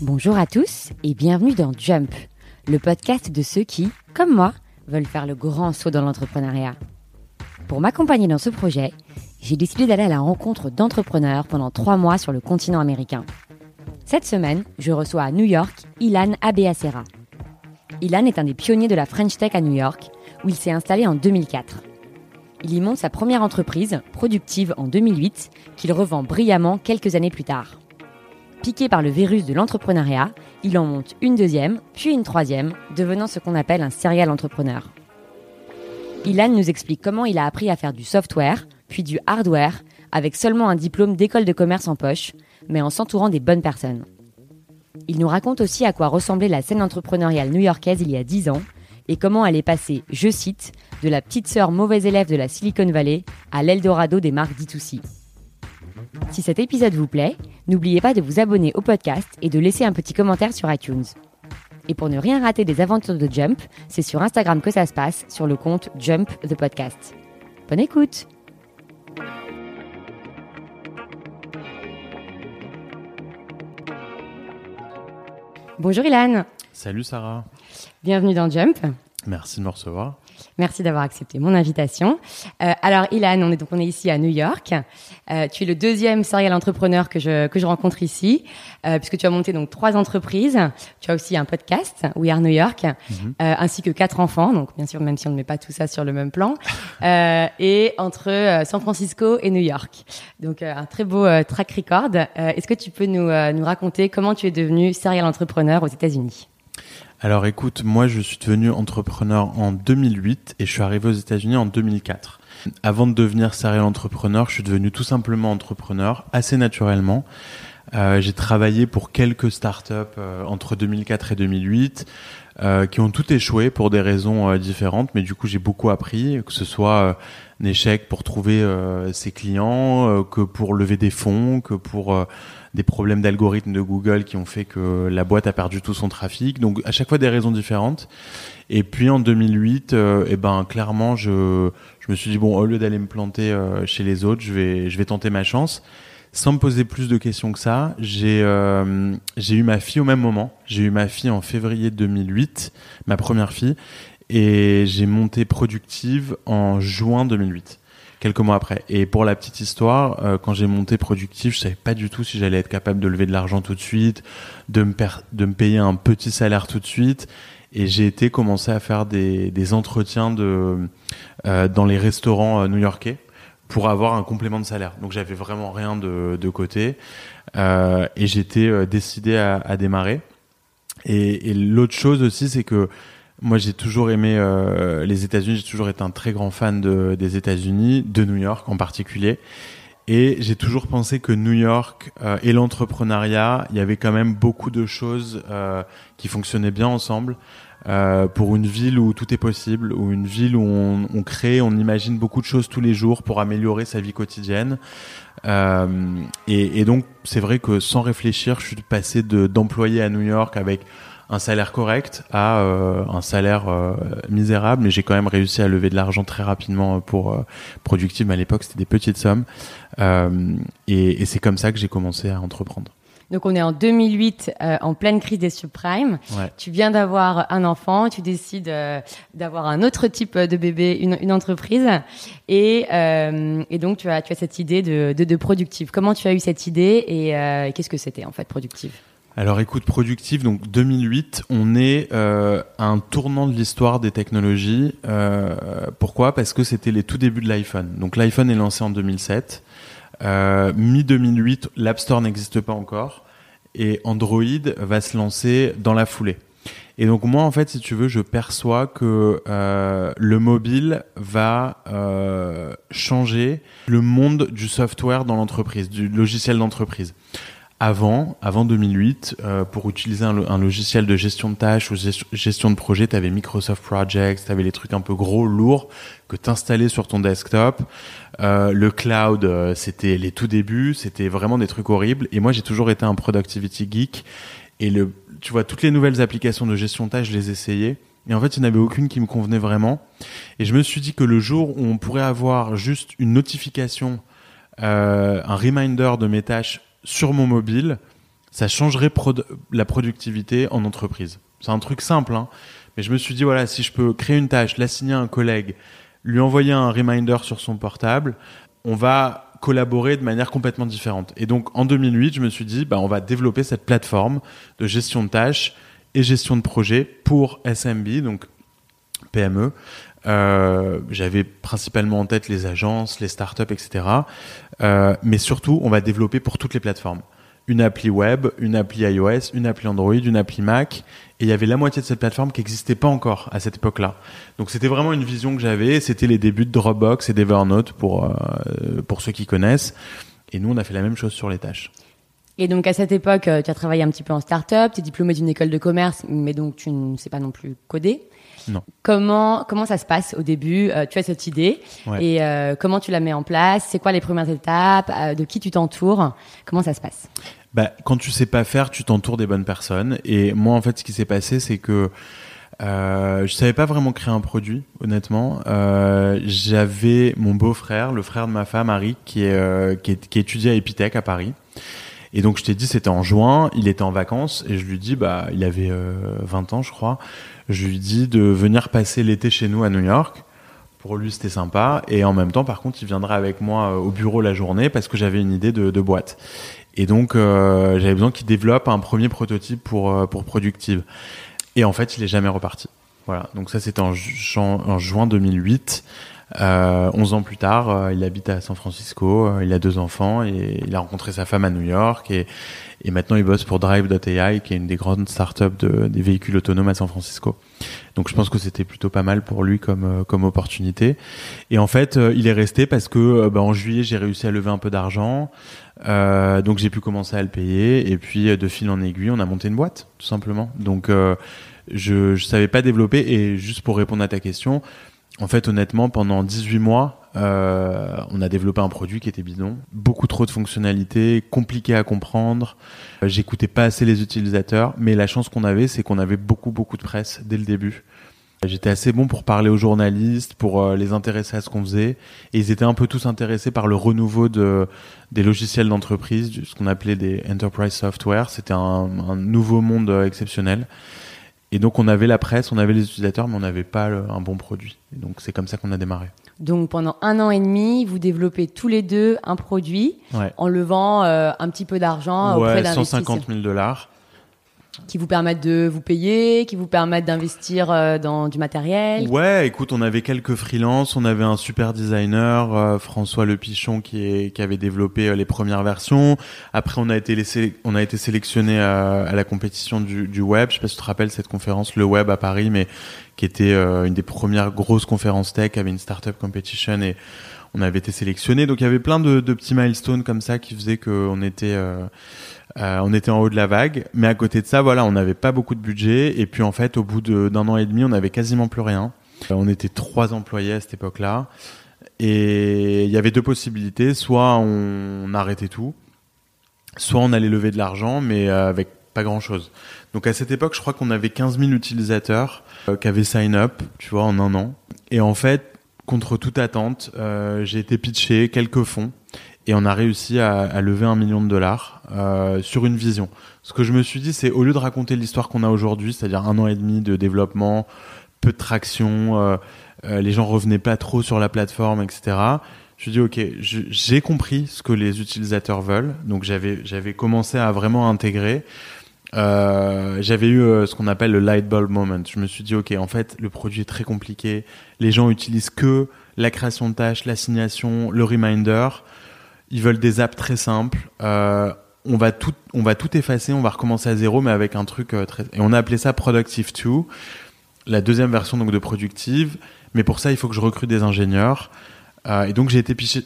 Bonjour à tous et bienvenue dans Jump, le podcast de ceux qui, comme moi, veulent faire le grand saut dans l'entrepreneuriat. Pour m'accompagner dans ce projet, j'ai décidé d'aller à la rencontre d'entrepreneurs pendant trois mois sur le continent américain. Cette semaine, je reçois à New York Ilan Abeacera. Ilan est un des pionniers de la French Tech à New York, où il s'est installé en 2004. Il y monte sa première entreprise, Productive, en 2008, qu'il revend brillamment quelques années plus tard. Piqué par le virus de l'entrepreneuriat, il en monte une deuxième, puis une troisième, devenant ce qu'on appelle un serial entrepreneur. Ilan nous explique comment il a appris à faire du software, puis du hardware, avec seulement un diplôme d'école de commerce en poche, mais en s'entourant des bonnes personnes. Il nous raconte aussi à quoi ressemblait la scène entrepreneuriale new-yorkaise il y a 10 ans, et comment elle est passée, je cite, de la petite sœur mauvaise élève de la Silicon Valley à l'Eldorado des marques D2C. Si cet épisode vous plaît, n'oubliez pas de vous abonner au podcast et de laisser un petit commentaire sur iTunes. Et pour ne rien rater des aventures de Jump, c'est sur Instagram que ça se passe, sur le compte Jump the Podcast. Bonne écoute Bonjour Ilan Salut Sarah. Bienvenue dans Jump. Merci de me recevoir. Merci d'avoir accepté mon invitation. Euh, alors, Ilan, on est donc on est ici à New York. Euh, tu es le deuxième serial entrepreneur que je que je rencontre ici, euh, puisque tu as monté donc trois entreprises. Tu as aussi un podcast, We Are New York, Mhm. ainsi que quatre enfants. Donc, bien sûr, même si on ne met pas tout ça sur le même plan, et entre San Francisco et New York. Donc, un très beau track record. Est-ce que tu peux nous nous raconter comment tu es devenu serial entrepreneur aux États-Unis? Alors écoute, moi je suis devenu entrepreneur en 2008 et je suis arrivé aux États-Unis en 2004. Avant de devenir serial entrepreneur, je suis devenu tout simplement entrepreneur assez naturellement. Euh, j'ai travaillé pour quelques startups euh, entre 2004 et 2008 euh, qui ont tout échoué pour des raisons euh, différentes, mais du coup j'ai beaucoup appris, que ce soit euh, un échec pour trouver euh, ses clients, que pour lever des fonds, que pour des problèmes d'algorithme de Google qui ont fait que la boîte a perdu tout son trafic. Donc à chaque fois des raisons différentes. Et puis en 2008, euh, eh ben clairement je je me suis dit bon au lieu d'aller me planter euh, chez les autres, je vais je vais tenter ma chance. Sans me poser plus de questions que ça, j'ai euh, j'ai eu ma fille au même moment. J'ai eu ma fille en février 2008, ma première fille, et j'ai monté Productive en juin 2008 quelques mois après. Et pour la petite histoire, euh, quand j'ai monté Productive, je savais pas du tout si j'allais être capable de lever de l'argent tout de suite, de me, payer un petit salaire tout de suite. Et j'ai été commencer à faire des, entretiens euh, dans les restaurants euh, new-yorkais pour avoir un complément de salaire. Donc j'avais vraiment rien de, côté. Et j'étais décidé à, démarrer. Et l'autre chose aussi, c'est que moi, j'ai toujours aimé euh, les États-Unis. J'ai toujours été un très grand fan de, des États-Unis, de New York en particulier. Et j'ai toujours pensé que New York euh, et l'entrepreneuriat, il y avait quand même beaucoup de choses euh, qui fonctionnaient bien ensemble. Euh, pour une ville où tout est possible, ou une ville où on, on crée, on imagine beaucoup de choses tous les jours pour améliorer sa vie quotidienne. Euh, et, et donc, c'est vrai que sans réfléchir, je suis passé de d'employé à New York avec un salaire correct à euh, un salaire euh, misérable, mais j'ai quand même réussi à lever de l'argent très rapidement pour euh, Productive. Mais à l'époque, c'était des petites sommes, et, et c'est comme ça que j'ai commencé à entreprendre. Donc on est en 2008, euh, en pleine crise des subprimes. Ouais. Tu viens d'avoir un enfant, tu décides euh, d'avoir un autre type de bébé, une, une entreprise, et, euh, et donc tu as, tu as cette idée de, de, de productive. Comment tu as eu cette idée et qu'est-ce que c'était en fait productive Alors écoute, Productive, donc 2008, on est euh, à un tournant de l'histoire des technologies. Euh, pourquoi? Parce que c'était les tout débuts de l'iPhone. Donc l'iPhone est lancé en 2007. Euh, Mi-2008, l'App Store n'existe pas encore. Et Android va se lancer dans la foulée. Et donc moi, en fait, si tu veux, je perçois que euh, le mobile va euh, changer le monde du software dans l'entreprise, du logiciel d'entreprise. Avant, avant 2008, euh, pour utiliser un, lo- un logiciel de gestion de tâches ou gest- gestion de projet, tu avais Microsoft Projects, tu avais les trucs un peu gros, lourds, que tu installais sur ton desktop. Euh, le cloud, euh, c'était les tout débuts, c'était vraiment des trucs horribles. Et moi, j'ai toujours été un productivity geek. Et le, tu vois, toutes les nouvelles applications de gestion de tâches, je les essayais. Et en fait, il n'y en avait aucune qui me convenait vraiment. Et je me suis dit que le jour où on pourrait avoir juste une notification, euh, un reminder de mes tâches sur mon mobile, ça changerait la productivité en entreprise. C'est un truc simple, hein. mais je me suis dit, voilà, si je peux créer une tâche, l'assigner à un collègue, lui envoyer un reminder sur son portable, on va collaborer de manière complètement différente. Et donc en 2008, je me suis dit, bah, on va développer cette plateforme de gestion de tâches et gestion de projet pour SMB, donc PME. Euh, J'avais principalement en tête les agences, les startups, etc. Euh, mais surtout, on va développer pour toutes les plateformes. Une appli web, une appli iOS, une appli Android, une appli Mac. Et il y avait la moitié de cette plateforme qui n'existait pas encore à cette époque-là. Donc c'était vraiment une vision que j'avais. C'était les débuts de Dropbox et d'Evernote pour, euh, pour ceux qui connaissent. Et nous, on a fait la même chose sur les tâches. Et donc à cette époque, euh, tu as travaillé un petit peu en start-up, tu es diplômé d'une école de commerce, mais donc tu ne sais pas non plus coder. Non. Comment comment ça se passe au début euh, Tu as cette idée et euh, comment tu la mets en place C'est quoi les premières étapes De qui tu t'entoures Comment ça se passe? Bah, quand tu sais pas faire, tu t'entoures des bonnes personnes. Et moi, en fait, ce qui s'est passé, c'est que euh, je savais pas vraiment créer un produit, honnêtement. Euh, J'avais mon beau-frère, le frère de ma femme, Harry, qui, est, qui, est, qui étudiait à Epitech à Paris. Et donc je t'ai dit c'était en juin, il était en vacances et je lui dis bah il avait 20 euh, ans je crois. Je lui dis de venir passer l'été chez nous à New York. Pour lui c'était sympa et en même temps par contre il viendra avec moi euh, au bureau la journée parce que j'avais une idée de, boîte. Et donc euh, j'avais besoin qu'il développe un premier prototype pour pour Productive. Et en fait il est jamais reparti. Voilà donc ça c'était en juin 2008. Euh, 11 ans plus tard, euh, il habite à San Francisco, euh, il a deux enfants et il a rencontré sa femme à New York et, et maintenant il bosse pour Drive.ai qui est une des grandes startups de, des véhicules autonomes à San Francisco. Donc je pense que c'était plutôt pas mal pour lui comme euh, comme opportunité. Et en fait, il est resté parce que bah, en juillet j'ai réussi à lever un peu d'argent, donc j'ai pu commencer à le payer et puis de fil en aiguille on a monté une boîte tout simplement. Donc je je savais pas développer et juste pour répondre à ta question en fait, honnêtement, pendant 18 mois, euh, on a développé un produit qui était bidon. Beaucoup trop de fonctionnalités, compliqué à comprendre. Euh, j'écoutais pas assez les utilisateurs, mais la chance qu'on avait, c'est qu'on avait beaucoup, beaucoup de presse dès le début. J'étais assez bon pour parler aux journalistes, pour euh, les intéresser à ce qu'on faisait. Et ils étaient un peu tous intéressés par le renouveau de, des logiciels d'entreprise, ce qu'on appelait des enterprise software. C'était un, un nouveau monde exceptionnel. Et donc on avait la presse, on avait les utilisateurs, mais on n'avait pas un bon produit. Et donc c'est comme ça qu'on a démarré. Donc pendant un an et demi, vous développez tous les deux un produit en levant euh, un petit peu d'argent ouais, auprès d'investisseurs. 150 000 dollars qui vous permettent de vous payer, qui vous permettent d'investir euh, dans du matériel. Ouais, écoute, on avait quelques freelances, on avait un super designer, euh, François Le Pichon, qui, est, qui avait développé euh, les premières versions. Après, on a été laissé, on a été sélectionné à, à la compétition du, du, web. Je sais pas si tu te rappelles cette conférence, le web à Paris, mais qui était une des premières grosses conférences tech, avait une startup competition et on avait été sélectionné. Donc il y avait plein de, de petits milestones comme ça qui faisaient qu'on était euh, on était en haut de la vague, mais à côté de ça, voilà, on n'avait pas beaucoup de budget. Et puis en fait, au bout d'un an et demi, on avait quasiment plus rien. Euh, on était trois employés à cette époque-là, et il y avait deux possibilités soit on, arrêtait tout, soit on allait lever de l'argent, mais euh, avec pas grand-chose. Donc à cette époque, je crois qu'on avait 15 000 utilisateurs qui avaient sign up, tu vois, en un an. Et en fait, contre toute attente, j'ai été pitché quelques fonds et on a réussi à, à lever un million de dollars euh, sur une vision. Ce que je me suis dit, c'est au lieu de raconter l'histoire qu'on a aujourd'hui, c'est-à-dire un an et demi de développement, peu de traction, euh, euh, les gens revenaient pas trop sur la plateforme, etc. Je me dis ok, j'ai compris ce que les utilisateurs veulent, donc j'avais j'avais commencé à vraiment intégrer. Euh, j'avais eu euh, ce qu'on appelle le light bulb moment. Je me suis dit ok, en fait, le produit est très compliqué. Les gens utilisent que la création de tâches, l'assignation, le reminder. Ils veulent des apps très simples. Euh, on va tout, on va tout effacer, on va recommencer à zéro, mais avec un truc euh, très. Et on a appelé ça Productive 2, la deuxième version donc de Productive. Mais pour ça, il faut que je recrute des ingénieurs. Euh, et donc j'ai été pitcher,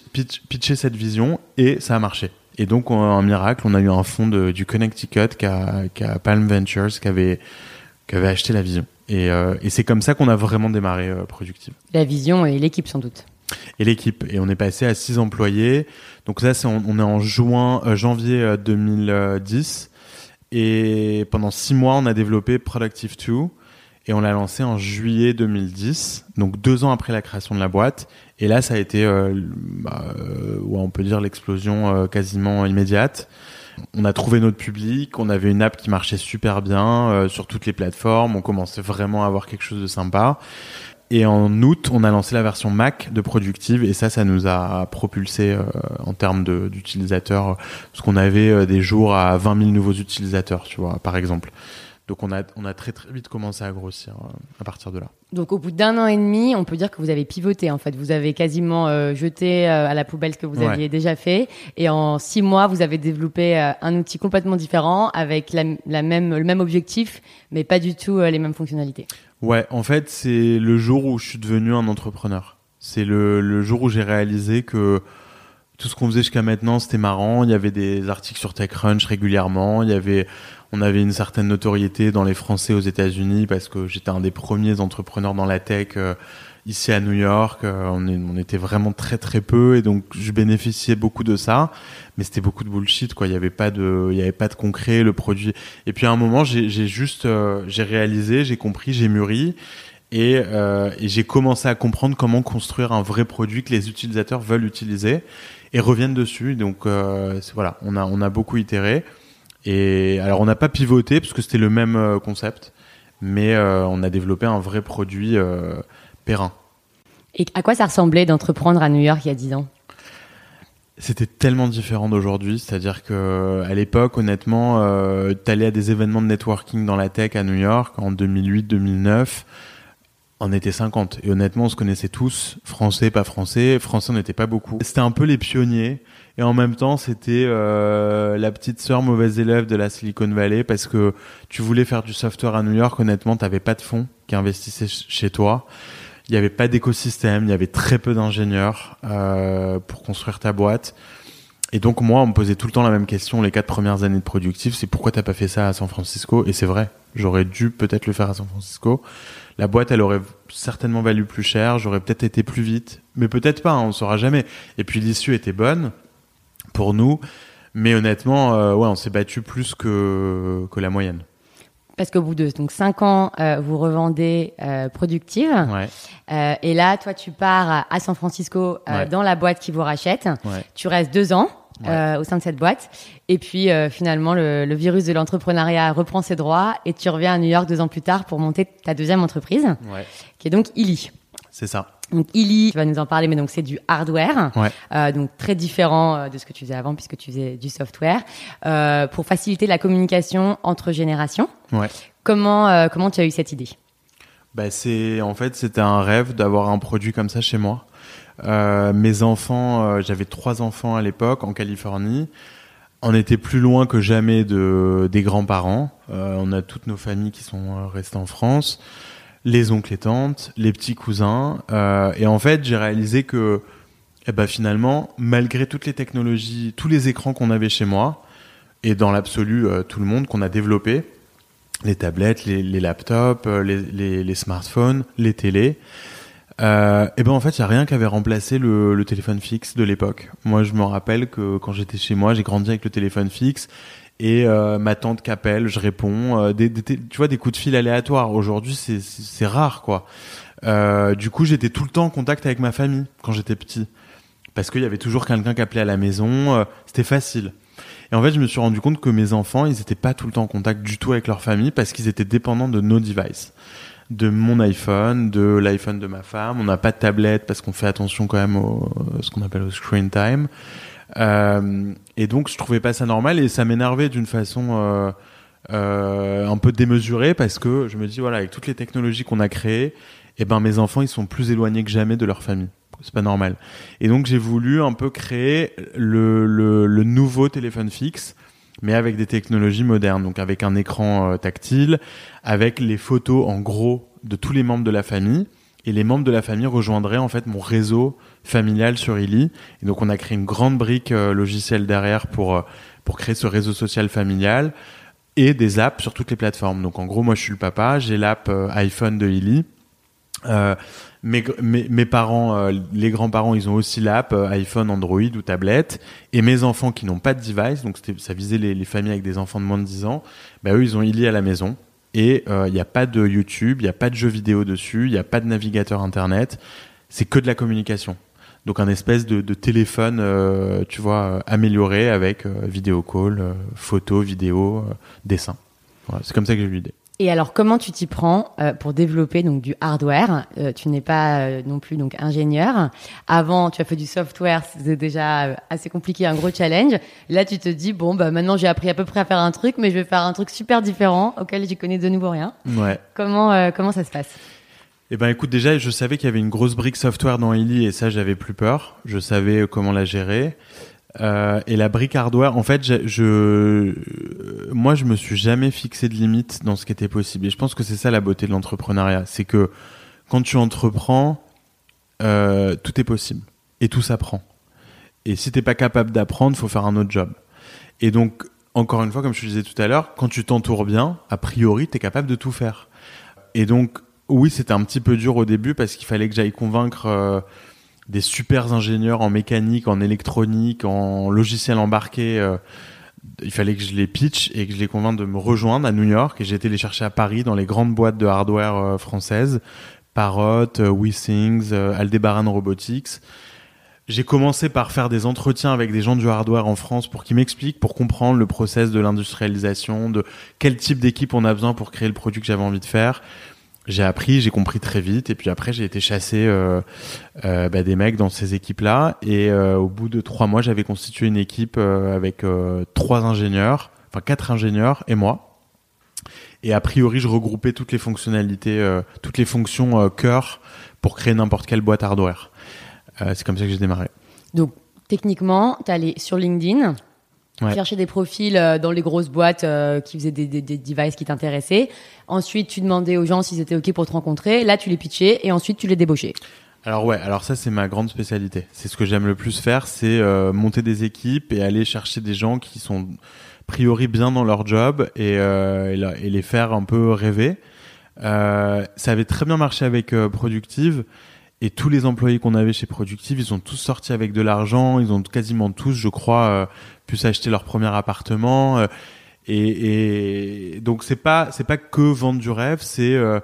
pitcher, cette vision et ça a marché. Et donc un miracle, on a eu un fonds de, du Connecticut qui a, qui a Palm Ventures qui avait, qui avait acheté la vision. Et, euh, et c'est comme ça qu'on a vraiment démarré euh, Productive. La vision et l'équipe sans doute et l'équipe. Et on est passé à six employés. Donc ça, c'est on, est en juin, euh, janvier 2010. Euh, et pendant six mois, on a développé Productive 2. et on l'a lancé en juillet 2010, donc deux ans après la création de la boîte. Et là, ça a été, euh, bah, euh, on peut dire l'explosion euh, quasiment immédiate. On a trouvé notre public, on avait une app qui marchait super bien sur toutes les plateformes, on commençait vraiment à avoir quelque chose de sympa. Et en août, on a lancé la version Mac de Productive et ça, ça nous a propulsé euh, en termes d'utilisateurs, parce qu'on avait des jours à 20 000 nouveaux utilisateurs, tu vois, par exemple. Donc on a, on a très très vite commencé à grossir euh, à partir de là. Donc au bout d'un an et demi, on peut dire que vous avez pivoté en fait. Vous avez quasiment euh, jeté euh, à la poubelle ce que vous Ouais. aviez déjà fait, et en six mois, vous avez développé euh, un outil complètement différent avec la, la même le même objectif, mais pas du tout les mêmes fonctionnalités. Ouais, en fait, c'est le jour où je suis devenu un entrepreneur. C'est le, le jour où j'ai réalisé que tout ce qu'on faisait jusqu'à maintenant, c'était marrant. Il y avait des articles sur TechCrunch régulièrement. Il y avait, on avait une certaine notoriété dans les Français aux États-Unis parce que j'étais un des premiers entrepreneurs dans la tech euh, ici à New York. Euh, on, était vraiment très très peu et donc je bénéficiais beaucoup de ça. Mais c'était beaucoup de bullshit quoi. Il y avait pas de, il y avait pas de concret. Le produit. Et puis à un moment, j'ai juste, euh, j'ai réalisé, j'ai compris, j'ai mûri. Et, euh, et j'ai commencé à comprendre comment construire un vrai produit que les utilisateurs veulent utiliser et reviennent dessus. Donc euh, voilà, on a on a beaucoup itéré. Et alors on n'a pas pivoté parce que c'était le même euh, concept, mais euh, on a développé un vrai produit euh, périn. Et à quoi ça ressemblait d'entreprendre à New York il y a dix ans? C'était tellement différent d'aujourd'hui, c'est-à-dire que à l'époque, honnêtement, euh, t'allais à des événements de networking dans la tech à New York en 2008-2009. On était 50 et honnêtement, on se connaissait tous, français, pas français. Français, on n'était pas beaucoup. C'était un peu les pionniers et en même temps, c'était euh, la petite sœur mauvaise élève de la Silicon Valley parce que tu voulais faire du software à New York. Honnêtement, t'avais pas de fonds qui investissaient ch- chez toi. Il n'y avait pas d'écosystème, il y avait très peu d'ingénieurs euh, pour construire ta boîte. Et donc moi, on me posait tout le temps la même question les quatre premières années de productif, c'est pourquoi t'as pas fait ça à San Francisco? Et c'est vrai, j'aurais dû peut-être le faire à San Francisco. La boîte, elle aurait certainement valu plus cher, j'aurais peut-être été plus vite, mais peut-être pas, hein, on saura jamais. Et puis l'issue était bonne pour nous, mais honnêtement, euh, ouais, on s'est battu plus que que la moyenne. Parce qu'au bout de donc cinq ans, euh, vous revendez euh, Productive, Ouais, et là, toi, tu pars à- San Francisco Ouais. dans la boîte qui vous rachète. ouais. Tu restes deux ans au sein de cette boîte. Et puis, finalement, le, le virus de l'entrepreneuriat reprend ses droits et tu reviens à New York deux ans plus tard pour monter ta deuxième entreprise, qui est donc Illy. c'est ça. Donc Illy, tu vas nous en parler, mais donc c'est du hardware, Ouais. euh, donc très différent euh, de ce que tu faisais avant puisque tu faisais du software, euh, pour faciliter la communication entre générations. Ouais. Comment euh, comment tu as eu cette idée? Bah c'est en fait c'était un rêve d'avoir un produit comme ça chez moi. Mes enfants, j'avais trois enfants à l'époque en Californie. On était plus loin que jamais de des grands-parents. On a toutes nos familles qui sont restées en France, les oncles et tantes, les petits cousins. Euh, et en fait, j'ai réalisé que eh ben, finalement, malgré toutes les technologies, tous les écrans qu'on avait chez moi, et dans l'absolu euh, tout le monde qu'on a développé, les tablettes, les, laptops, euh, les, smartphones, les télés. Et ben en fait, il y a rien qui avait remplacé le, le téléphone fixe de l'époque. Moi, je me rappelle que quand j'étais chez moi, j'ai grandi avec le téléphone fixe et euh, ma tante qu'appelle, je réponds, euh, des, des tu vois, des coups de fil aléatoires. Aujourd'hui, c'est c'est c'est rare, quoi. Euh, du coup, j'étais tout le temps en contact avec ma famille quand j'étais petit, parce qu'il y avait toujours quelqu'un qui appelait à la maison. euh, C'était facile. Et en fait, je me suis rendu compte que mes enfants, ils n'étaient pas tout le temps en contact du tout avec leur famille parce qu'ils étaient dépendants de nos devices. De mon iPhone, de l'iPhone de ma femme. On n'a pas de tablette parce qu'on fait attention quand même au ce qu'on appelle au screen time. Euh, et donc, je trouvais pas ça normal et ça m'énervait d'une façon euh, euh, un peu démesurée parce que je me dis, voilà, avec toutes les technologies qu'on a créées, eh ben, mes enfants, ils sont plus éloignés que jamais de leur famille. C'est pas normal. Et donc j'ai voulu un peu créer le, le, le nouveau téléphone fixe, mais avec des technologies modernes, donc avec un écran euh, tactile, avec les photos en gros de tous les membres de la famille, et les membres de la famille rejoindraient en fait mon réseau familial sur Illy. Donc on a créé une grande brique euh, logicielle derrière pour euh, pour créer ce réseau social familial et des apps sur toutes les plateformes. Donc en gros, moi je suis le papa, j'ai l'app euh, iPhone de Illy. Mes, parents, les grands-parents, ils ont aussi l'app iPhone, Android ou tablette. Et mes enfants qui n'ont pas de device, donc ça visait les, les familles avec des enfants de moins de 10 ans, bah eux, ils ont Illy à la maison. et il n'y a pas de YouTube, il n'y a pas de jeux vidéo dessus, il n'y a pas de navigateur internet, c'est que de la communication. Donc un espèce de, téléphone, tu vois, amélioré avec vidéo call, photo, vidéo, dessin. Voilà, c'est comme ça que j'ai eu l'idée. Et alors, comment tu t'y prends euh, pour développer donc du hardware? Euh, Tu n'es pas euh, non plus donc ingénieur. Avant, tu as fait du software, c'était déjà assez compliqué, un gros challenge. Là, tu te dis bon, bah maintenant j'ai appris à peu près à faire un truc, mais je vais faire un truc super différent auquel j'y connais de nouveau rien. Ouais. Comment comment ça se passe? Eh ben écoute déjà je savais qu'il y avait une grosse brique software dans Illy et ça j'avais plus peur. Je savais comment la gérer. Euh, et la brique hardware, en fait, je, je, moi, je me suis jamais fixé de limite dans ce qui était possible. Et je pense que c'est ça la beauté de l'entrepreneuriat, c'est que quand tu entreprends, euh, tout est possible et tout s'apprend. Et si t'es pas capable d'apprendre, faut faire un autre job. Et donc, encore une fois, comme je te disais tout à l'heure, quand tu t'entoures bien, a priori, tu es capable de tout faire. Et donc, oui, c'était un petit peu dur au début parce qu'il fallait que j'aille convaincre. Euh, des super ingénieurs en mécanique, en électronique, en logiciel embarqué. Euh, il fallait que je les pitch et que je les convainque de me rejoindre à New York. Et j'ai été les chercher à Paris dans les grandes boîtes de hardware euh, françaises, Parrot, WeThings, Aldebaran Robotics. J'ai commencé par faire des entretiens avec des gens du hardware en France pour qu'ils m'expliquent, pour comprendre le process de l'industrialisation, de quel type d'équipe on a besoin pour créer le produit que j'avais envie de faire j'ai appris, j'ai compris très vite, et puis après j'ai été chasser euh, euh, bah, des mecs dans ces équipes-là, et euh, au bout de trois mois j'avais constitué une équipe avec trois ingénieurs, enfin quatre ingénieurs et moi, et a priori je regroupais toutes les fonctionnalités, toutes les fonctions cœur pour créer n'importe quelle boîte hardware. c'est comme ça que j'ai démarré. Donc techniquement, tu allé sur LinkedIn, chercher des profils euh, dans les grosses boîtes euh, qui faisaient des, des, des devices qui t'intéressaient. Ensuite, tu demandais aux gens s'ils étaient OK pour te rencontrer. Là, tu les pitchais et ensuite, tu les débauchais. Alors ouais, alors ça c'est ma grande spécialité. C'est ce que j'aime le plus faire, c'est euh, monter des équipes et aller chercher des gens qui sont priori bien dans leur job et, et, les faire un peu rêver. ça avait très bien marché avec Productive. Et tous les employés qu'on avait chez Productive, ils ont tous sorti avec de l'argent. Ils ont quasiment tous, je crois, pu s'acheter leur premier appartement. Euh, et, et, donc c'est pas c'est pas que vendre du rêve, c'est euh,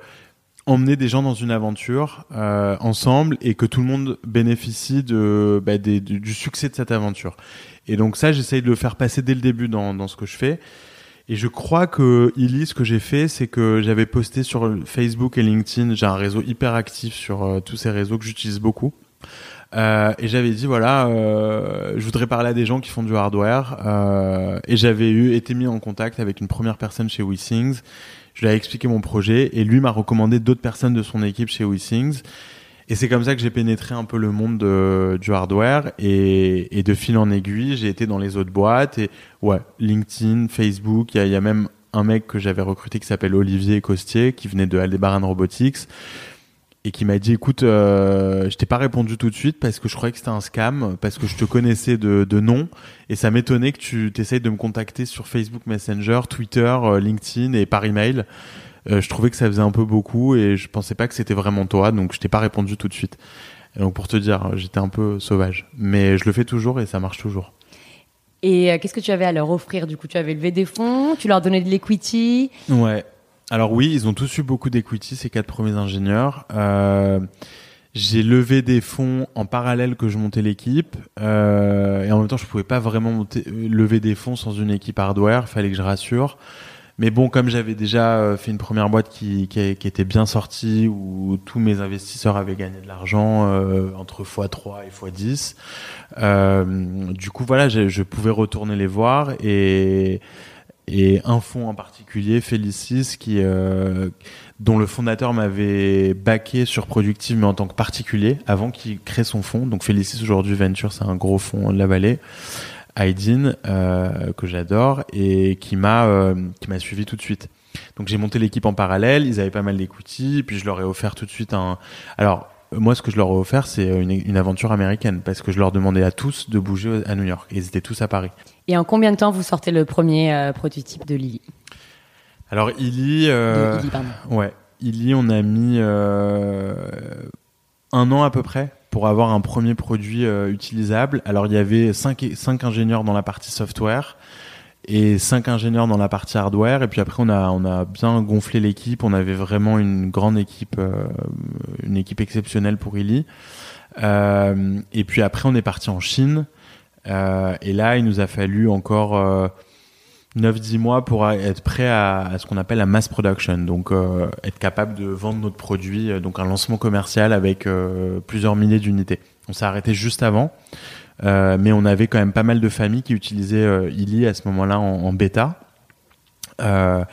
emmener des gens dans une aventure euh, ensemble et que tout le monde bénéficie de, bah, des, du succès de cette aventure. Et donc ça, j'essaye de le faire passer dès le début dans, dans ce que je fais. Et je crois que Illy, ce que j'ai fait, c'est que j'avais posté sur Facebook et LinkedIn. J'ai un réseau hyper actif sur euh, tous ces réseaux que j'utilise beaucoup. Euh, et j'avais dit voilà, euh, je voudrais parler à des gens qui font du hardware. Euh, et j'avais eu été mis en contact avec une première personne chez WeSings. Je lui ai expliqué mon projet et lui m'a recommandé d'autres personnes de son équipe chez WeSings. Et c'est comme ça que j'ai pénétré un peu le monde de, du hardware et, et, de fil en aiguille, j'ai été dans les autres boîtes et ouais, LinkedIn, Facebook, il y y a, même un mec que j'avais recruté qui s'appelle Olivier Costier qui venait de Aldebaran Robotics et qui m'a dit écoute euh, je t'ai pas répondu tout de suite parce que je croyais que c'était un scam parce que je te connaissais de, de nom et ça m'étonnait que tu t'essayes de me contacter sur Facebook Messenger, Twitter, euh, LinkedIn et par email. Euh, je trouvais que ça faisait un peu beaucoup et je pensais pas que c'était vraiment toi donc je t'ai pas répondu tout de suite. Et donc pour te dire, j'étais un peu sauvage, mais je le fais toujours et ça marche toujours. Et euh, qu'est-ce que tu avais à leur offrir du coup? Tu avais levé des fonds, tu leur donnais de l'equity Ouais, alors oui, ils ont tous eu beaucoup d'equity, ces quatre premiers ingénieurs. Euh, j'ai levé des fonds en parallèle que je montais l'équipe euh, et en même temps je pouvais pas vraiment monter, lever des fonds sans une équipe hardware, fallait que je rassure. Mais bon, comme j'avais déjà euh, fait une première boîte qui, qui, était bien sortie, où tous mes investisseurs avaient gagné de l'argent euh, entre x3 et x10, euh, du coup voilà, je, je pouvais retourner les voir et et un fonds en particulier, Félicis, qui, euh, dont le fondateur m'avait baqué sur Productive, mais en tant que particulier, avant qu'il crée son fonds. Donc Félicis aujourd'hui Venture, c'est un gros fonds de la vallée. Aydin, euh, que j'adore, et qui m'a euh, qui m'a suivi tout de suite. Donc j'ai monté l'équipe en parallèle, ils avaient pas mal d'equity, puis je leur ai offert tout de suite un... Alors moi, ce que je leur ai offert, c'est une, une, aventure américaine, parce que je leur demandais à tous de bouger à New York. Ils étaient tous à Paris. Et en combien de temps vous sortez le premier euh, prototype de Lily? Alors, Illy, euh, ouais, Illy, on a mis euh, un an à peu près pour avoir un premier produit euh, utilisable. Alors, il y avait cinq, cinq ingénieurs dans la partie software et cinq ingénieurs dans la partie hardware. Et puis après, on a, on a bien gonflé l'équipe. On avait vraiment une grande équipe, euh, une équipe exceptionnelle pour Illy. Euh, et puis après, on est parti en Chine. Euh, et là, il nous a fallu encore euh, 9-10 mois pour être prêt à, à ce qu'on appelle la mass production. Donc, euh, être capable de vendre notre produit. euh, Donc, un lancement commercial avec euh, plusieurs milliers d'unités. On s'est arrêté juste avant. Euh, mais on avait quand même pas mal de familles qui utilisaient euh, Illy à ce moment-là en, en bêta. Euh,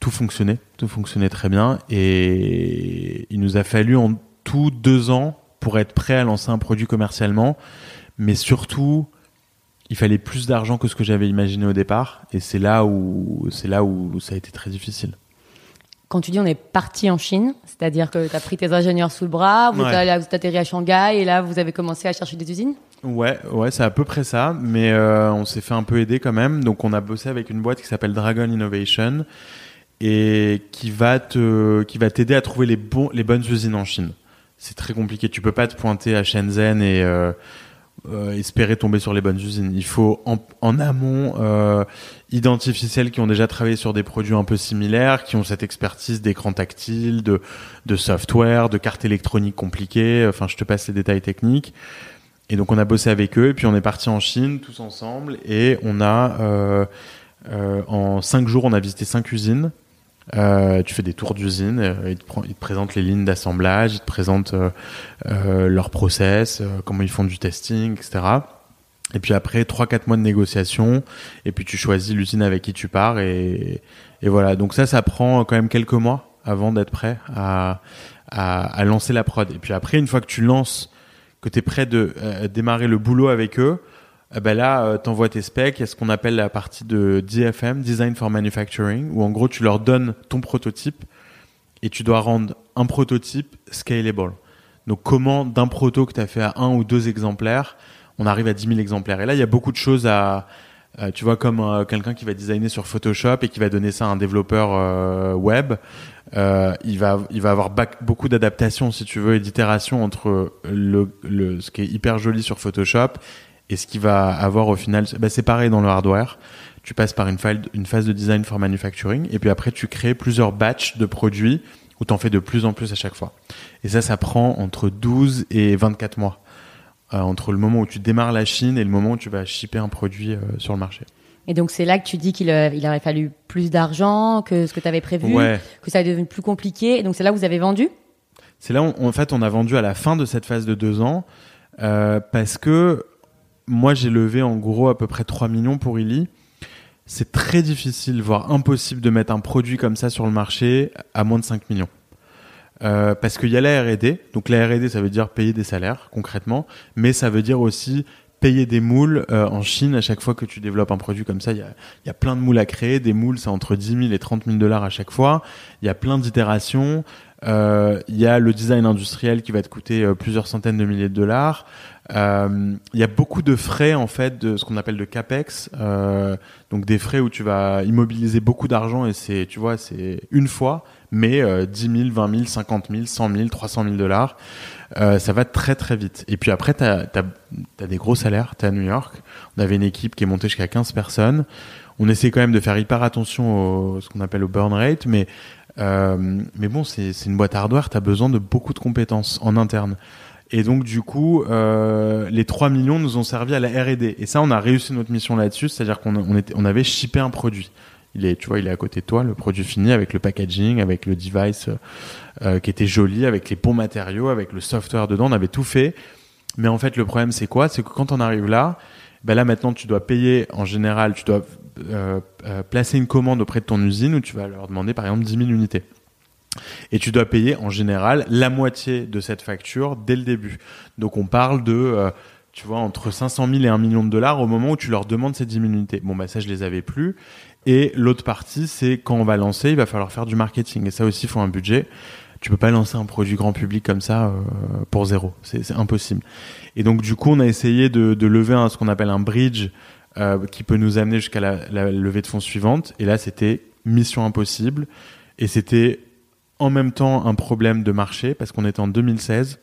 tout fonctionnait, tout fonctionnait très bien et il nous a fallu en tout deux ans pour être prêt à lancer un produit commercialement, mais surtout il fallait plus d'argent que ce que j'avais imaginé au départ et c'est là où c'est là où ça a été très difficile. Quand tu dis on est parti en Chine, c'est-à-dire que tu as pris tes ingénieurs sous le bras, vous, Ouais. vous atterri à Shanghai et là vous avez commencé à chercher des usines? Ouais, ouais, c'est à peu près ça, mais euh, on s'est fait un peu aider quand même. Donc on a bossé avec une boîte qui s'appelle Dragon Innovation et qui va te, qui va t'aider à trouver les bons, les bonnes usines en Chine. C'est très compliqué. Tu peux pas te pointer à Shenzhen et euh, euh, espérer tomber sur les bonnes usines. Il faut en, en amont euh, identifier celles qui ont déjà travaillé sur des produits un peu similaires, qui ont cette expertise d'écran tactile, de, de software, de cartes électroniques compliquées. Enfin, je te passe les détails techniques. Et donc on a bossé avec eux, et puis on est parti en Chine tous ensemble, et on a euh, euh, en cinq jours on a visité cinq usines. Euh, tu fais des tours d'usine, ils, te présentent les lignes d'assemblage, ils te présentent euh, euh, leur process, comment ils font du testing, etc. Et puis après trois quatre mois de négociation, et puis tu choisis l'usine avec qui tu pars, et, et voilà. Donc ça, ça prend quand même quelques mois avant d'être prêt à, à, à lancer la prod. Et puis après, une fois que tu lances que tu es prêt de euh, démarrer le boulot avec eux, euh, ben là, euh, t'envoies tes specs. Il y a ce qu'on appelle la partie de DFM, Design for Manufacturing, où en gros, tu leur donnes ton prototype et tu dois rendre un prototype scalable. Donc, comment d'un proto que tu as fait à un ou deux exemplaires, on arrive à 10 000 exemplaires. Et là, il y a beaucoup de choses à. Euh, tu vois, comme euh, quelqu'un qui va designer sur Photoshop et qui va donner ça à un développeur euh, web, euh, il va il va avoir beaucoup d'adaptations si tu veux et d'itérations entre le, le ce qui est hyper joli sur Photoshop et ce qui va avoir au final bah, c'est pareil dans le hardware. Tu passes par une, phase une phase de design for manufacturing et puis après tu crées plusieurs batchs de produits où tu en fais de plus en plus à chaque fois. Et ça ça prend entre 12 et 24 mois entre le moment où tu démarres la Chine et le moment où tu vas shipper un produit euh, sur le marché Et donc c'est là que tu dis qu'il euh, il aurait fallu plus d'argent que ce que tu avais prévu, ouais que ça est devenu plus compliqué. Et donc c'est là où vous avez vendu? C'est là, où, en fait, on a vendu à la fin de cette phase de deux ans euh, parce que moi, j'ai levé en gros à peu près 3 millions pour Illy. C'est très difficile, voire impossible de mettre un produit comme ça sur le marché à moins de 5 millions. Euh, parce qu'il y a la R&D, donc la R&D ça veut dire payer des salaires concrètement, mais ça veut dire aussi payer des moules euh, en Chine à chaque fois que tu développes un produit comme ça. Il y a, y a plein de moules à créer, des moules c'est entre 10 000 et 30 000 dollars à chaque fois. Il y a plein d'itérations. Euh, il y a le design industriel qui va te coûter euh, plusieurs centaines de milliers de dollars. Il y a beaucoup de frais en fait de ce qu'on appelle de capex, donc des frais où tu vas immobiliser beaucoup d'argent et c'est, tu vois, c'est une fois, mais euh, 10 000, 20 000, 50 000, 100 000, 300 000 dollars, euh, ça va très très vite. Et puis après, tu as, des gros salaires, tu à New York, on avait une équipe qui est montée jusqu'à 15 personnes, on essaie quand même de faire hyper attention au ce qu'on appelle au burn rate, mais euh, mais bon, c'est une boîte hardware, tu as besoin de beaucoup de compétences en interne. Et donc, du coup, euh, les 3 millions nous ont servi à la R&D. Et ça, on a réussi notre mission là-dessus, c'est-à-dire qu'on on on avait shippé un produit. Il est, tu vois, il est à côté de toi, le produit fini, avec le packaging, avec le device euh, qui était joli, avec les bons matériaux, avec le software dedans, on avait tout fait. Mais en fait, le problème, c'est quoi? C'est que quand on arrive là, ben là maintenant, tu dois payer, en général, tu dois euh, euh, placer une commande auprès de ton usine où tu vas leur demander, par exemple, 10 000 unités. Et tu dois payer en général la moitié de cette facture dès le début. Donc on parle de, euh, tu vois, entre 500 000 et 1 million de dollars au moment où tu leur demandes ces 10 000 unités. Bon, bah ça, je les avais plus. Et l'autre partie, c'est quand on va lancer, il va falloir faire du marketing. Et ça aussi, il faut un budget. Tu peux pas lancer un produit grand public comme ça euh, pour zéro. C'est impossible. Et donc, du coup, on a essayé de, de lever un, ce qu'on appelle un bridge euh, qui peut nous amener jusqu'à la, la levée de fonds suivante. Et là, c'était mission impossible. Et c'était en même temps un problème de marché parce qu'on était en 2016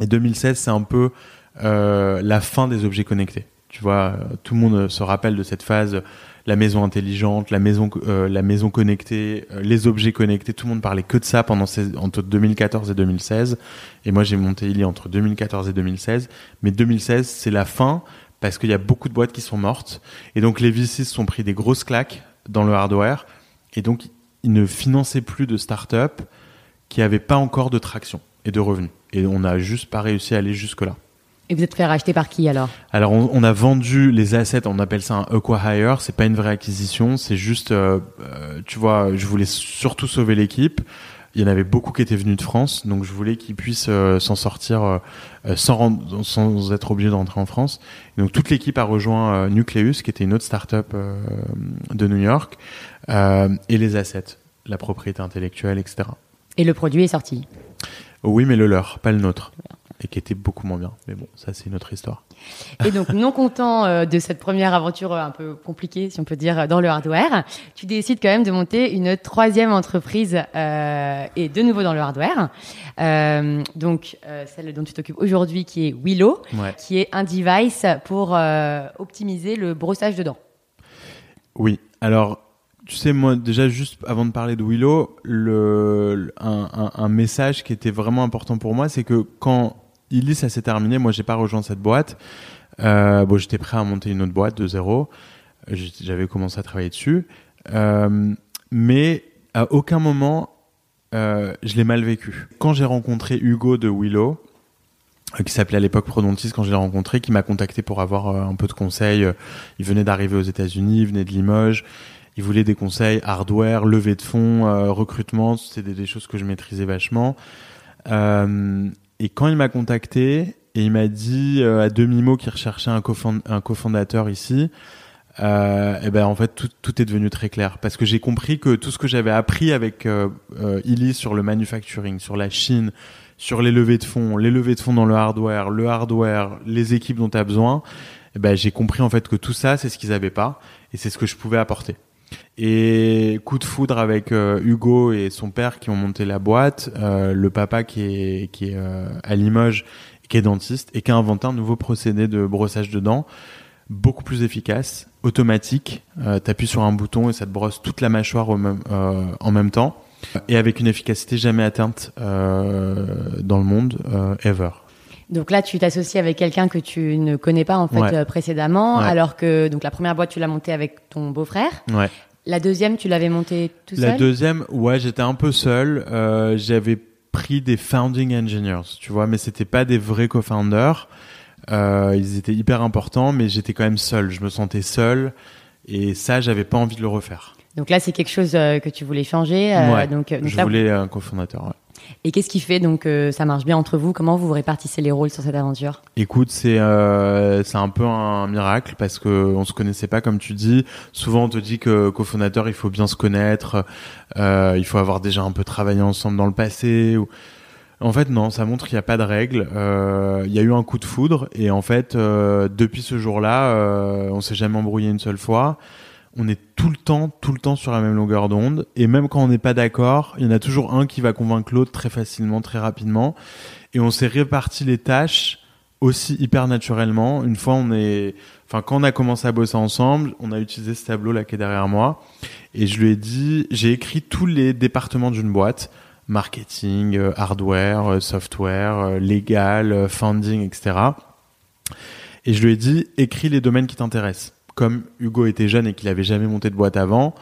et 2016 c'est un peu euh, la fin des objets connectés. Tu vois, tout le monde se rappelle de cette phase la maison intelligente, la maison, euh, la maison connectée, euh, les objets connectés. Tout le monde parlait que de ça pendant ces, entre 2014 et 2016. Et moi, j'ai monté Illy entre 2014 et 2016. Mais 2016, c'est la fin parce qu'il y a beaucoup de boîtes qui sont mortes. Et donc, les VC se sont pris des grosses claques dans le hardware. Et donc, ils ne finançaient plus de start-up qui n'avaient pas encore de traction et de revenus. Et on n'a juste pas réussi à aller jusque-là. Et vous êtes fait racheter par qui alors Alors on, a vendu les assets, on appelle ça un acquire, c'est pas une vraie acquisition, c'est juste, euh, euh, tu vois, je voulais surtout sauver l'équipe. Il y en avait beaucoup qui étaient venus de France, donc je voulais qu'ils puissent euh, s'en sortir sans, sans être obligés de rentrer en France. donc toute l'équipe a rejoint Nucleus, qui était une autre start-up de New York, et les assets, la propriété intellectuelle, etc. Et le produit est sorti Oui, mais le leur, pas le nôtre et qui était beaucoup moins bien. Mais bon, ça c'est une autre histoire. Et donc, non content euh, de cette première aventure euh, un peu compliquée, si on peut dire, dans le hardware, tu décides quand même de monter une troisième entreprise euh, et de nouveau dans le hardware. Euh, donc, euh, celle dont tu t'occupes aujourd'hui, qui est Willow, qui est un device pour optimiser le brossage de dents. Oui. Alors, tu sais, moi, déjà, juste avant de parler de Willow, le, un, un, un message qui était vraiment important pour moi, c'est que quand Illy, ça s'est terminé. Moi, j'ai pas rejoint cette boîte. Euh, bon, j'étais prêt à monter une autre boîte de zéro. J'avais commencé à travailler dessus. Euh, mais à aucun moment, euh, je l'ai mal vécu. Quand j'ai rencontré Hugo de Willow, qui s'appelait à l'époque Prodontis, quand je l'ai rencontré, qui m'a contacté pour avoir un peu de conseils. Il venait d'arriver aux États-Unis, il venait de Limoges. Il voulait des conseils hardware, levée de fonds, recrutement. C'était des, choses que je maîtrisais vachement. Et quand il m'a contacté et il m'a dit euh, à demi-mot qu'il recherchait un, un cofondateur ici, euh, et ben en fait tout, tout, est devenu très clair parce que j'ai compris que tout ce que j'avais appris avec euh, euh Illy sur le manufacturing, sur la Chine, sur les levées de fonds, les levées de fonds dans le hardware, le hardware, les équipes dont tu as besoin, et ben j'ai compris en fait que tout ça c'est ce qu'ils avaient pas et c'est ce que je pouvais apporter. Et coup de foudre avec euh, Hugo et son père qui ont monté la boîte, euh, le papa qui est, qui est euh, à Limoges, qui est dentiste et qui a inventé un nouveau procédé de brossage de dents beaucoup plus efficace, automatique. Euh, T'appuies sur un bouton et ça te brosse toute la mâchoire au même, en même temps et avec une efficacité jamais atteinte dans le monde ever. Donc là, tu t'associes avec quelqu'un que tu ne connais pas en fait précédemment, alors que donc la première boîte tu l'as montée avec ton beau-frère. Ouais. La deuxième, tu l'avais montée tout seul La deuxième, ouais, j'étais un peu seul. Euh, j'avais pris des founding engineers, tu vois, mais c'était pas des vrais co-founders. Euh, ils étaient hyper importants, mais j'étais quand même seul. Je me sentais seul, et ça, j'avais pas envie de le refaire. Donc là, c'est quelque chose euh, que tu voulais changer. Euh, ouais, donc, je voulais un cofondateur. Ouais. Et qu'est-ce qui fait donc que ça marche bien entre vous? Comment vous vous répartissez les rôles sur cette aventure? Écoute, c'est euh, c'est un peu un miracle parce que on se connaissait pas comme tu dis. Souvent on te dit que cofondateur il faut bien se connaître, euh, il faut avoir déjà un peu travaillé ensemble dans le passé. En fait non, ça montre qu'il n'y a pas de règles. Euh, il y a eu un coup de foudre et en fait euh, depuis ce jour-là, euh, on s'est jamais embrouillé une seule fois on est tout le temps, tout le temps sur la même longueur d'onde. Et même quand on n'est pas d'accord, il y en a toujours un qui va convaincre l'autre très facilement, très rapidement. Et on s'est réparti les tâches aussi hyper naturellement. Une fois, on est, enfin, quand on a commencé à bosser ensemble, on a utilisé ce tableau là qui est derrière moi. Et je lui ai dit, j'ai écrit tous les départements d'une boîte. Marketing, euh, hardware, euh, software, euh, légal, funding, etc. Et je lui ai dit, écris les domaines qui t'intéressent comme Hugo était jeune et qu'il avait jamais monté de boîte avant,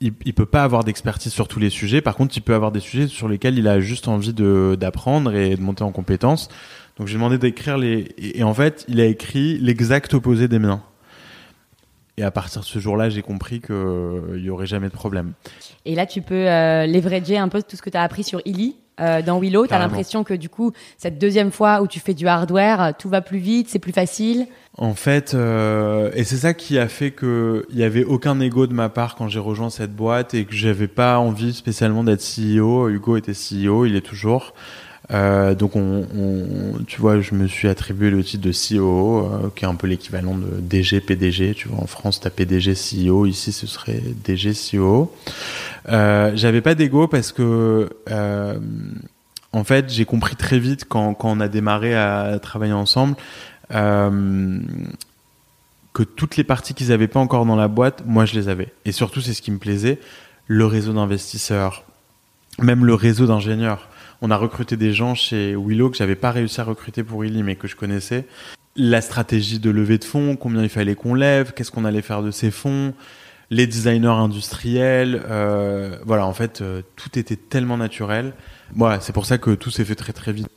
il, il peut pas avoir d'expertise sur tous les sujets. Par contre, il peut avoir des sujets sur lesquels il a juste envie d'apprendre et de monter en compétences. Donc j'ai demandé d'écrire les et, en fait, il a écrit l'exact opposé des miens. Et à partir de ce jour-là, j'ai compris qu'il euh, y aurait jamais de problème. Et là, tu peux euh, leverager un peu tout ce que tu as appris sur Illy euh, dans Willow. Tu as l'impression que du coup, cette deuxième fois où tu fais du hardware, tout va plus vite, c'est plus facile? En fait, euh, et c'est ça qui a fait que il y avait aucun ego de ma part quand j'ai rejoint cette boîte et que j'avais pas envie spécialement d'être CEO. Hugo était CEO, il est toujours. Euh, donc, on, on, tu vois, je me suis attribué le titre de CEO, euh, qui est un peu l'équivalent de DG, PDG. Tu vois, en France, t'as PDG, CEO. Ici, ce serait DG, CEO. Euh, J'avais pas d'ego parce que, euh, en fait, j'ai compris très vite quand, quand on a démarré à travailler ensemble. Euh, que toutes les parties qu'ils avaient pas encore dans la boîte, moi je les avais. Et surtout, c'est ce qui me plaisait, le réseau d'investisseurs, même le réseau d'ingénieurs. On a recruté des gens chez Willow que j'avais pas réussi à recruter pour Illy, mais que je connaissais. La stratégie de levée de fonds, combien il fallait qu'on lève, qu'est-ce qu'on allait faire de ces fonds, les designers industriels, euh, voilà, en fait, euh, tout était tellement naturel. Voilà, c'est pour ça que tout s'est fait très très vite.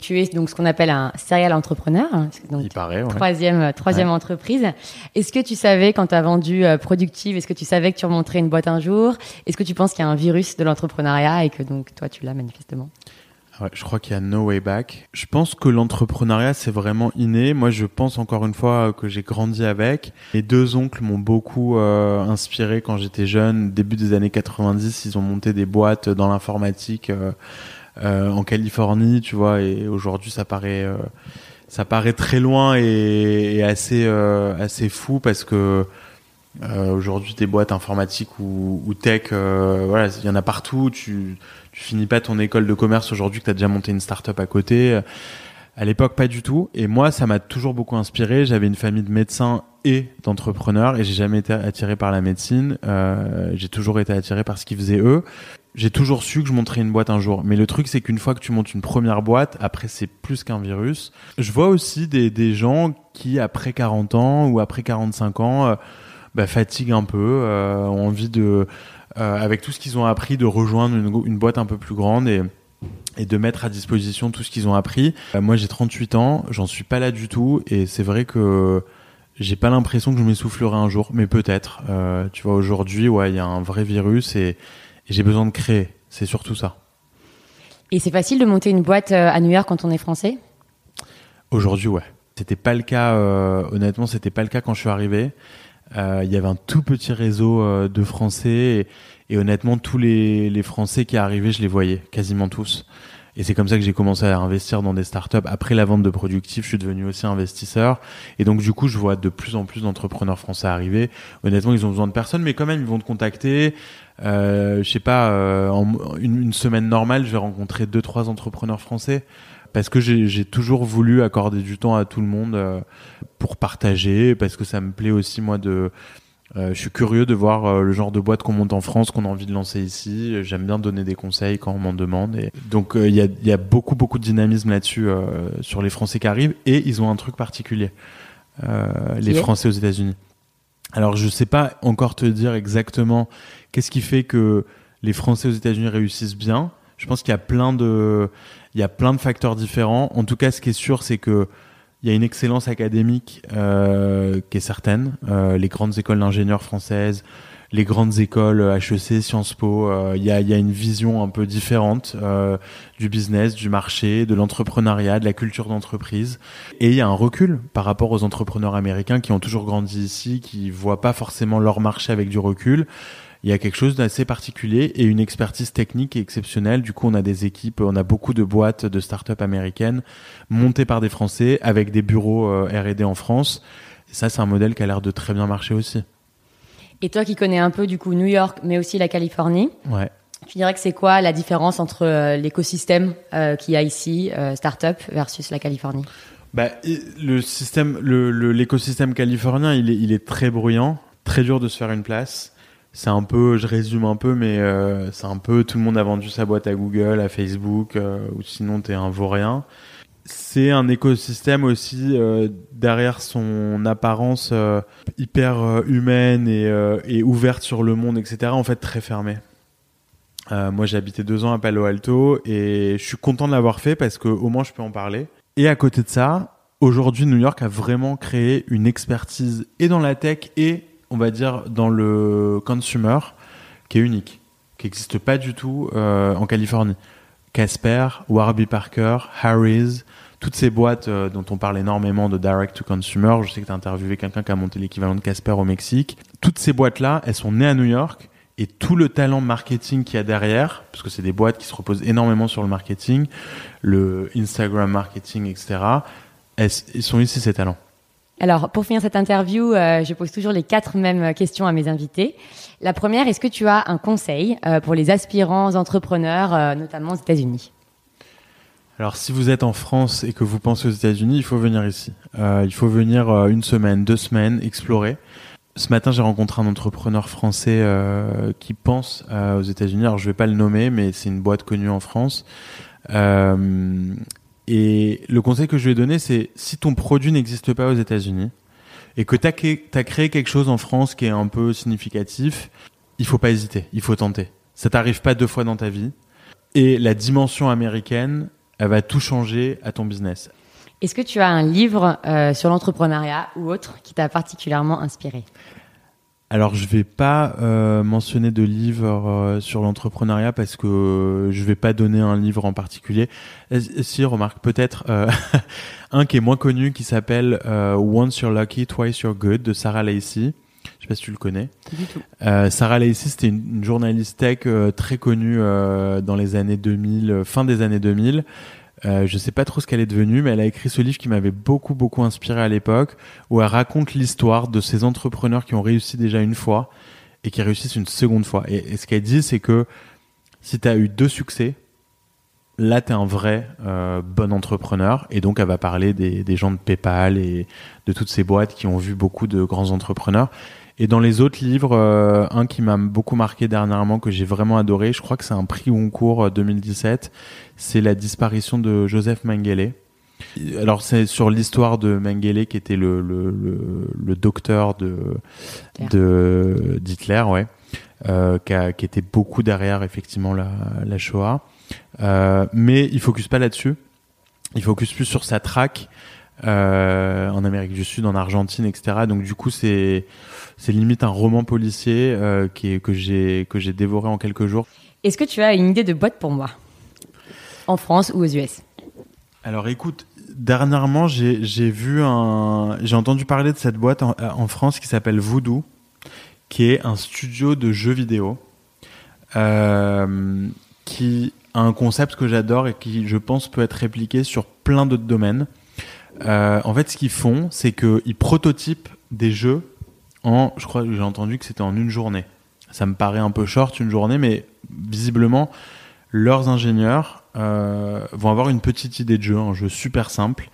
Tu es donc ce qu'on appelle un serial entrepreneur. Hein, donc Il paraît, ouais. Troisième, euh, troisième entreprise. Est-ce que tu savais, quand tu as vendu euh, Productive, est-ce que tu savais que tu remonterais une boîte un jour? Est-ce que tu penses qu'il y a un virus de l'entrepreneuriat et que donc toi, tu l'as manifestement? Ouais, je crois qu'il y a no way back. Je pense que l'entrepreneuriat, c'est vraiment inné. Moi, je pense encore une fois que j'ai grandi avec. Mes deux oncles m'ont beaucoup euh, inspiré quand j'étais jeune. Début des années 90, ils ont monté des boîtes dans l'informatique euh, euh, en Californie, tu vois. Et aujourd'hui, ça paraît, euh, ça paraît très loin et, et assez, euh, assez fou parce que aujourd'hui, des boîtes informatiques ou, ou tech, voilà, il y en a partout. Tu tu finis pas ton école de commerce aujourd'hui que tu as déjà monté une start-up à côté. À l'époque, pas du tout. Et moi, ça m'a toujours beaucoup inspiré. J'avais une famille de médecins et d'entrepreneurs et j'ai jamais été attiré par la médecine. Euh, j'ai toujours été attiré par ce qu'ils faisaient eux. J'ai toujours su que je monterais une boîte un jour. Mais le truc, c'est qu'une fois que tu montes une première boîte, après, c'est plus qu'un virus. Je vois aussi des, des gens qui, après 40 ans ou après 45 ans, euh, bah, fatiguent un peu, euh, ont envie de euh, avec tout ce qu'ils ont appris, de rejoindre une, une, boîte un peu plus grande et, et de mettre à disposition tout ce qu'ils ont appris. Moi, j'ai 38 ans, j'en suis pas là du tout, et c'est vrai que j'ai pas l'impression que je m'essoufflerai un jour, mais peut-être. Tu vois, aujourd'hui, ouais, il y a un vrai virus et, et j'ai besoin de créer. C'est surtout ça. Et c'est facile de monter une boîte euh, à New York quand on est français? Aujourd'hui, ouais. C'était pas le cas. Euh, honnêtement, c'était pas le cas quand je suis arrivé. Euh, il y avait un tout petit réseau euh, de Français et, et, honnêtement tous les, les Français qui arrivaient, je les voyais quasiment tous. Et c'est comme ça que j'ai commencé à investir dans des startups. Après la vente de productifs, je suis devenu aussi investisseur. Et donc, du coup, je vois de plus en plus d'entrepreneurs français arriver. Honnêtement, ils ont besoin de personnes, mais quand même, ils vont te contacter. Euh, je sais pas, euh, en une, une, semaine normale, je vais rencontrer deux, trois entrepreneurs français parce que j'ai toujours voulu accorder du temps à tout le monde euh, pour partager, parce que ça me plaît aussi moi de euh, je suis curieux de voir euh, le genre de boîte qu'on monte en France, qu'on a envie de lancer ici. J'aime bien donner des conseils quand on m'en demande. Et donc il y, a, y, a, beaucoup beaucoup de dynamisme là-dessus sur les Français qui arrivent et ils ont un truc particulier, les Français aux États-Unis. Alors je sais pas encore te dire exactement qu'est-ce qui fait que les Français aux États-Unis réussissent bien. Je pense qu'il y a plein de il y a plein de facteurs différents. En tout cas, ce qui est sûr, c'est que il y a une excellence académique euh, qui est certaine. Euh, les grandes écoles d'ingénieurs françaises, les grandes écoles HEC, Sciences Po, euh, il, y a, y a une vision un peu différente euh, du business, du marché, de l'entrepreneuriat, de la culture d'entreprise. Et il y a un recul par rapport aux entrepreneurs américains qui ont toujours grandi ici, qui voient pas forcément leur marché avec du recul il y a quelque chose d'assez particulier et une expertise technique exceptionnelle. Du coup, on a des équipes, on a beaucoup de boîtes de start-up américaines montées par des Français avec des bureaux euh, R&D en France. Et ça, c'est un modèle qui a l'air de très bien marcher aussi. Et toi qui connais un peu du coup New York, mais aussi la Californie, ouais. tu dirais que c'est quoi la différence entre euh, l'écosystème euh, qu'il y a ici, euh, start-up, versus la Californie? Bah, le système, l'écosystème le, californien, il est, il est très bruyant, très dur de se faire une place c'est un peu, je résume un peu, mais euh, c'est un peu tout le monde a vendu sa boîte à Google, à Facebook, euh, ou sinon t'es un vaurien. C'est un écosystème aussi euh, derrière son apparence hyper humaine et, ouverte sur le monde, etc. En fait, très fermé. moi, j'ai habité deux ans à Palo Alto et je suis content de l'avoir fait parce que au moins je peux en parler. Et à côté de ça, aujourd'hui, New York a vraiment créé une expertise et dans la tech et on va dire, dans le consumer qui est unique, qui n'existe pas du tout euh, en Californie. Casper, Warby Parker, Harry's, toutes ces boîtes euh, dont on parle énormément de direct to consumer. Je sais que tu as interviewé quelqu'un qui a monté l'équivalent de Casper au Mexique. Toutes ces boîtes-là, elles sont nées à New York et tout le talent marketing qu'il y a derrière, parce que c'est des boîtes qui se reposent énormément sur le marketing, le Instagram marketing, etc., ils sont ici ces talents. Alors, pour finir cette interview, euh, je pose toujours les quatre mêmes questions à mes invités. La première, est-ce que tu as un conseil euh, pour les aspirants entrepreneurs, euh, notamment aux États-Unis? Alors, si vous êtes en France et que vous pensez aux États-Unis, il faut venir ici. Il faut venir une semaine, deux semaines, explorer. Ce matin, j'ai rencontré un entrepreneur français qui pense aux États-Unis. Alors, je vais pas le nommer, mais c'est une boîte connue en France. Et le conseil que je lui ai donné, c'est si ton produit n'existe pas aux États-Unis et que tu as, créé quelque chose en France qui est un peu significatif, il faut pas hésiter, il faut tenter. Ça t'arrive pas deux fois dans ta vie. Et la dimension américaine, elle va tout changer à ton business. Est-ce que tu as un livre euh, sur l'entrepreneuriat ou autre qui t'a particulièrement inspiré? Alors je vais pas euh, mentionner de livre euh, sur l'entrepreneuriat parce que je vais pas donner un livre en particulier. Si remarque peut-être un qui est moins connu qui s'appelle Once You're Lucky, Twice You're Good de Sarah Lacey. Je sais pas si tu le connais. Du tout. Sarah Lacey, c'était une, une, journaliste tech très connue dans les années 2000, fin des années 2000. Euh, je sais pas trop ce qu'elle est devenue, mais elle a écrit ce livre qui m'avait beaucoup beaucoup inspiré à l'époque, où elle raconte l'histoire de ces entrepreneurs qui ont réussi déjà une fois et qui réussissent une seconde fois. Et, ce qu'elle dit, c'est que si tu as eu deux succès, là tu es un vrai euh, bon entrepreneur. Et donc elle va parler des, des gens de PayPal et de toutes ces boîtes qui ont vu beaucoup de grands entrepreneurs. Et dans les autres livres, euh, un qui m'a beaucoup marqué dernièrement, que j'ai vraiment adoré, je crois que c'est un prix Goncourt 2017, euh, c'est la disparition de Joseph Mengele. Alors c'est sur l'histoire de Mengele qui était le, le, le, le docteur de de d'Hitler, ouais, euh, qui, a, qui, était beaucoup derrière effectivement la, la Shoah. Euh, mais il focus pas là-dessus. Il focus plus sur sa traque euh, en Amérique du Sud, en Argentine, etc. Donc du coup c'est c'est limite un roman policier euh, qui est, que j'ai que j'ai dévoré en quelques jours. Est-ce que tu as une idée de boîte pour moi? En France ou aux US Alors écoute, dernièrement j'ai vu un j'ai entendu parler de cette boîte en, en France qui s'appelle Voodoo, qui est un studio de jeux vidéo euh, qui a un concept que j'adore et qui je pense peut être répliqué sur plein d'autres domaines. Euh, en fait, ce qu'ils font, c'est qu'ils prototypent des jeux en, je crois que j'ai entendu que c'était en une journée. Ça me paraît un peu short une journée, mais visiblement, leurs ingénieurs euh, vont avoir une petite idée de jeu, un jeu super simple.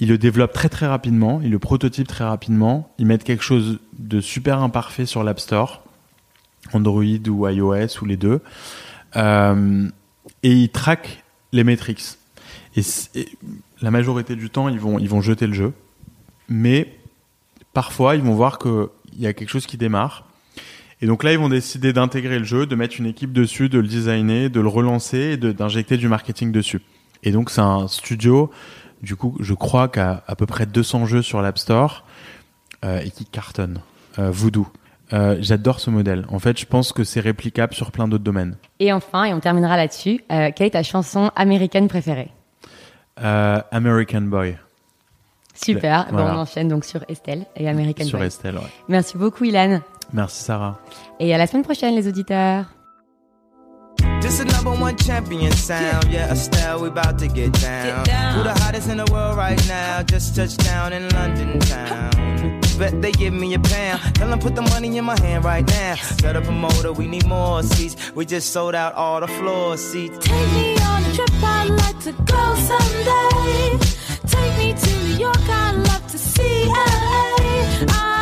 Ils le développent très très rapidement, ils le prototypent très rapidement, ils mettent quelque chose de super imparfait sur l'App Store, Android ou iOS ou les deux, euh, et ils traquent les métriques. Et, la majorité du temps, ils vont, ils vont jeter le jeu, mais parfois, ils vont voir que il y a quelque chose qui démarre. Et donc là, ils vont décider d'intégrer le jeu, de mettre une équipe dessus, de le designer, de le relancer et d'injecter du marketing dessus. Et donc c'est un studio, du coup, je crois qu'à à peu près 200 jeux sur l'App Store euh, et qui cartonne. Euh, Voodoo. Euh, J'adore ce modèle. En fait, je pense que c'est réplicable sur plein d'autres domaines. Et enfin, et on terminera là-dessus, quelle est ta chanson américaine préférée? Euh, American Boy. Super, voilà. bon, on enchaîne donc sur Estelle et American Sur Boy. Estelle, ouais. Merci beaucoup Ilan. Merci Sarah. Et à la semaine prochaine les auditeurs. This is number one champion sound. Yeah, Estelle, we about to get down. Get down. Who the hottest in the world right now? Just touched down in London town. Bet they give me a pound. Tell them put the money in my hand right now. Set up a motor, we need more seats. We just sold out all the floor seats. Take me on trip I'd like to go someday. Take me to New York, I'd love to see LA. I